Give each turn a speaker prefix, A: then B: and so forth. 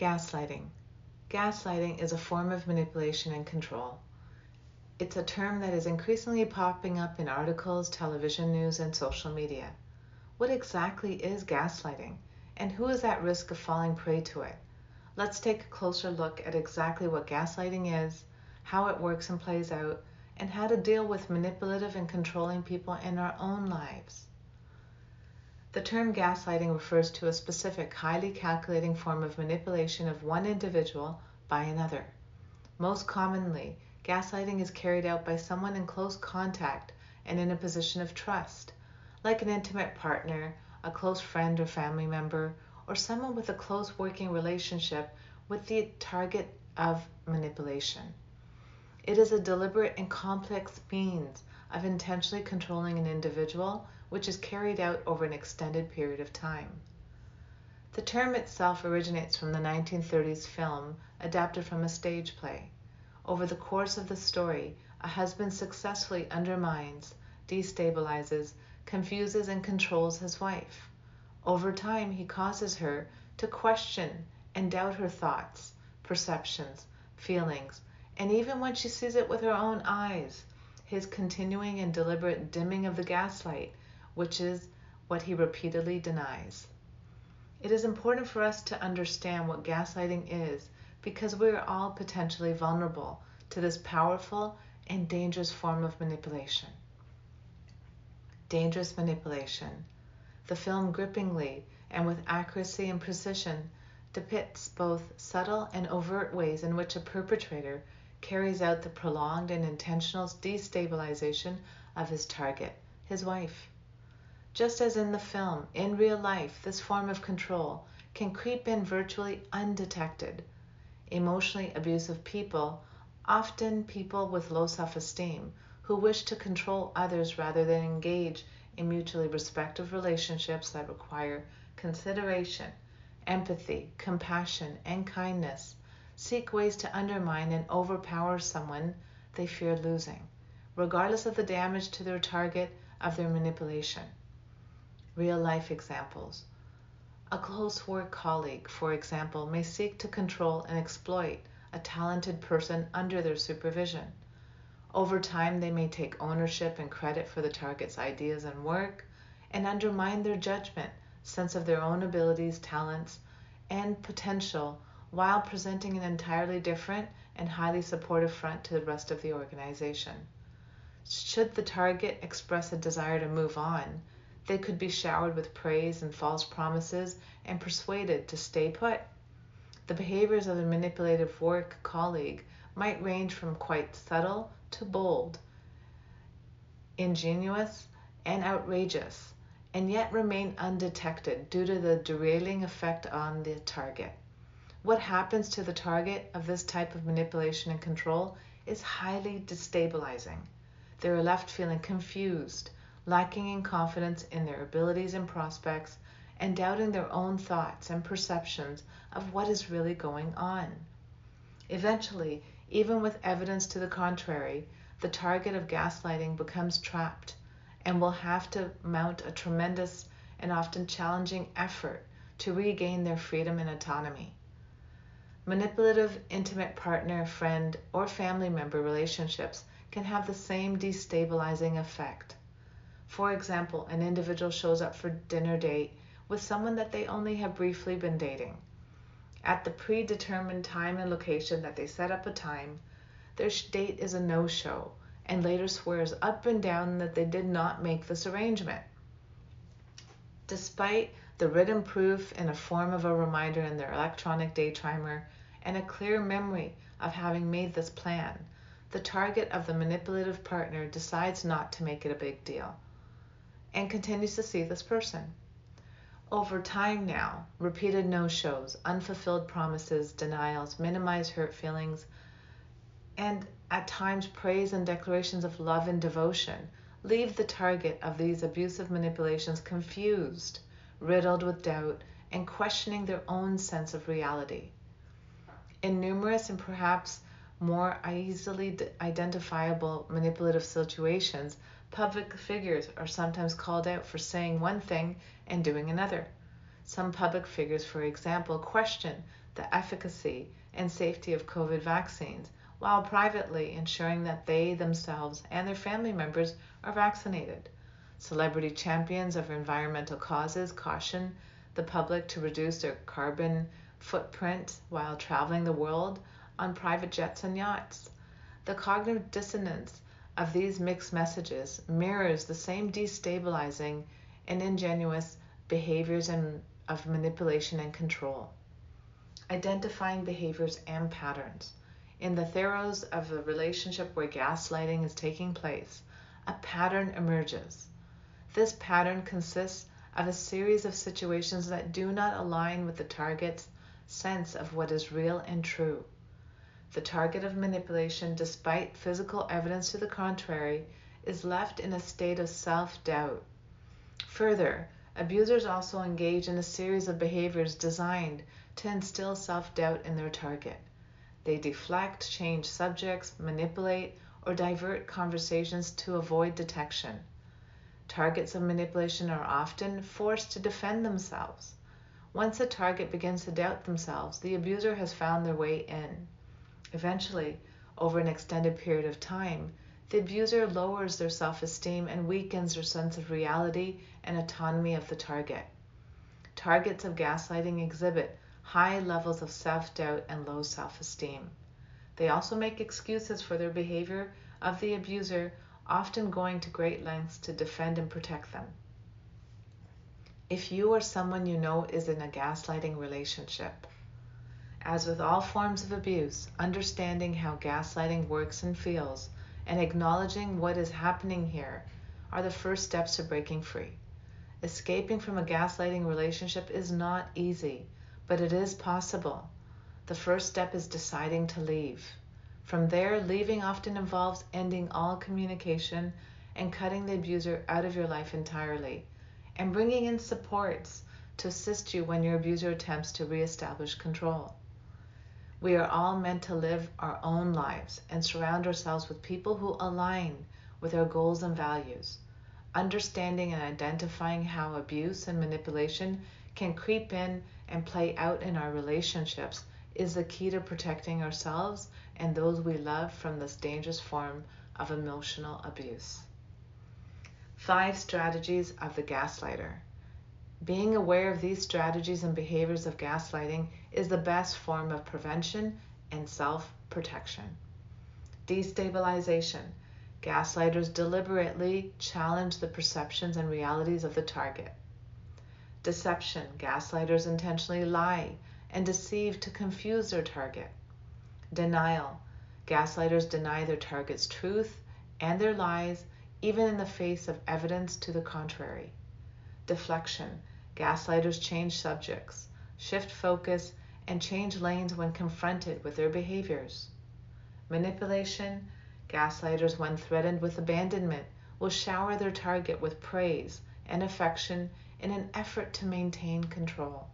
A: Gaslighting. Gaslighting is a form of manipulation and control. It's a term that is increasingly popping up in articles, television news, and social media. What exactly is gaslighting, and who is at risk of falling prey to it? Let's take a closer look at exactly what gaslighting is, how it works and plays out, and how to deal with manipulative and controlling people in our own lives. The term gaslighting refers to a specific, highly calculating form of manipulation of one individual by another. Most commonly, gaslighting is carried out by someone in close contact and in a position of trust, like an intimate partner, a close friend or family member, or someone with a close working relationship with the target of manipulation. It is a deliberate and complex means of intentionally controlling an individual which is carried out over an extended period of time. The term itself originates from the 1930s film adapted from a stage play. Over the course of the story, a husband successfully undermines, destabilizes, confuses, and controls his wife. Over time, he causes her to question and doubt her thoughts, perceptions, feelings, and even when she sees it with her own eyes, his continuing and deliberate dimming of the gaslight which is what he repeatedly denies. It is important for us to understand what gaslighting is because we are all potentially vulnerable to this powerful and dangerous form of manipulation. Dangerous manipulation. The film grippingly and with accuracy and precision depicts both subtle and overt ways in which a perpetrator carries out the prolonged and intentional destabilization of his target, his wife. Just as in the film, in real life, this form of control can creep in virtually undetected. Emotionally abusive people, often people with low self esteem, who wish to control others rather than engage in mutually respectful relationships that require consideration, empathy, compassion, and kindness, seek ways to undermine and overpower someone they fear losing, regardless of the damage to their target of their manipulation real life examples. A close work colleague, for example, may seek to control and exploit a talented person under their supervision. Over time, they may take ownership and credit for the target's ideas and work and undermine their judgment, sense of their own abilities, talents, and potential while presenting an entirely different and highly supportive front to the rest of the organization. Should the target express a desire to move on, they could be showered with praise and false promises and persuaded to stay put. The behaviors of a manipulative work colleague might range from quite subtle to bold, ingenuous, and outrageous, and yet remain undetected due to the derailing effect on the target. What happens to the target of this type of manipulation and control is highly destabilizing. They are left feeling confused, lacking in confidence in their abilities and prospects, and doubting their own thoughts and perceptions of what is really going on. Eventually, even with evidence to the contrary, the target of gaslighting becomes trapped and will have to mount a tremendous and often challenging effort to regain their freedom and autonomy. Manipulative, intimate partner, friend, or family member relationships can have the same destabilizing effect. For example, an individual shows up for dinner date with someone that they only have briefly been dating. At the predetermined time and location that they set up a time, their date is a no show and later swears up and down that they did not make this arrangement. Despite the written proof in a form of a reminder in their electronic day timer and a clear memory of having made this plan, the target of the manipulative partner decides not to make it a big deal and continues to see this person. Over time now, repeated no shows, unfulfilled promises, denials, minimized hurt feelings, and at times praise and declarations of love and devotion leave the target of these abusive manipulations confused, riddled with doubt, and questioning their own sense of reality. In numerous and perhaps more easily identifiable manipulative situations, Public figures are sometimes called out for saying one thing and doing another. Some public figures, for example, question the efficacy and safety of COVID vaccines, while privately ensuring that they themselves and their family members are vaccinated. Celebrity champions of environmental causes caution the public to reduce their carbon footprint while traveling the world on private jets and yachts. The cognitive dissonance of these mixed messages mirrors the same destabilizing and ingenuous behaviors and of manipulation and control. Identifying behaviors and patterns. In the throes of a relationship where gaslighting is taking place, a pattern emerges. This pattern consists of a series of situations that do not align with the target's sense of what is real and true. The target of manipulation, despite physical evidence to the contrary, is left in a state of self doubt. Further, abusers also engage in a series of behaviors designed to instill self doubt in their target. They deflect, change subjects, manipulate, or divert conversations to avoid detection. Targets of manipulation are often forced to defend themselves. Once a target begins to doubt themselves, the abuser has found their way in. Eventually, over an extended period of time, the abuser lowers their self esteem and weakens their sense of reality and autonomy of the target. Targets of gaslighting exhibit high levels of self doubt and low self esteem. They also make excuses for their behavior of the abuser often going to great lengths to defend and protect them. If you or someone you know is in a gaslighting relationship, as with all forms of abuse, understanding how gaslighting works and feels and acknowledging what is happening here are the first steps to breaking free. Escaping from a gaslighting relationship is not easy, but it is possible. The first step is deciding to leave. From there, leaving often involves ending all communication and cutting the abuser out of your life entirely, and bringing in supports to assist you when your abuser attempts to reestablish control. We are all meant to live our own lives and surround ourselves with people who align with our goals and values. Understanding and identifying how abuse and manipulation can creep in and play out in our relationships is the key to protecting ourselves and those we love from this dangerous form of emotional abuse. Five strategies of the gaslighter. Being aware of these strategies and behaviors of gaslighting is the best form of prevention and self protection. Destabilization. Gaslighters deliberately challenge the perceptions and realities of the target. Deception. Gaslighters intentionally lie and deceive to confuse their target. Denial. Gaslighters deny their target's truth and their lies, even in the face of evidence to the contrary. Deflection. Gaslighters change subjects, shift focus, and change lanes when confronted with their behaviors. Manipulation. Gaslighters, when threatened with abandonment, will shower their target with praise and affection in an effort to maintain control.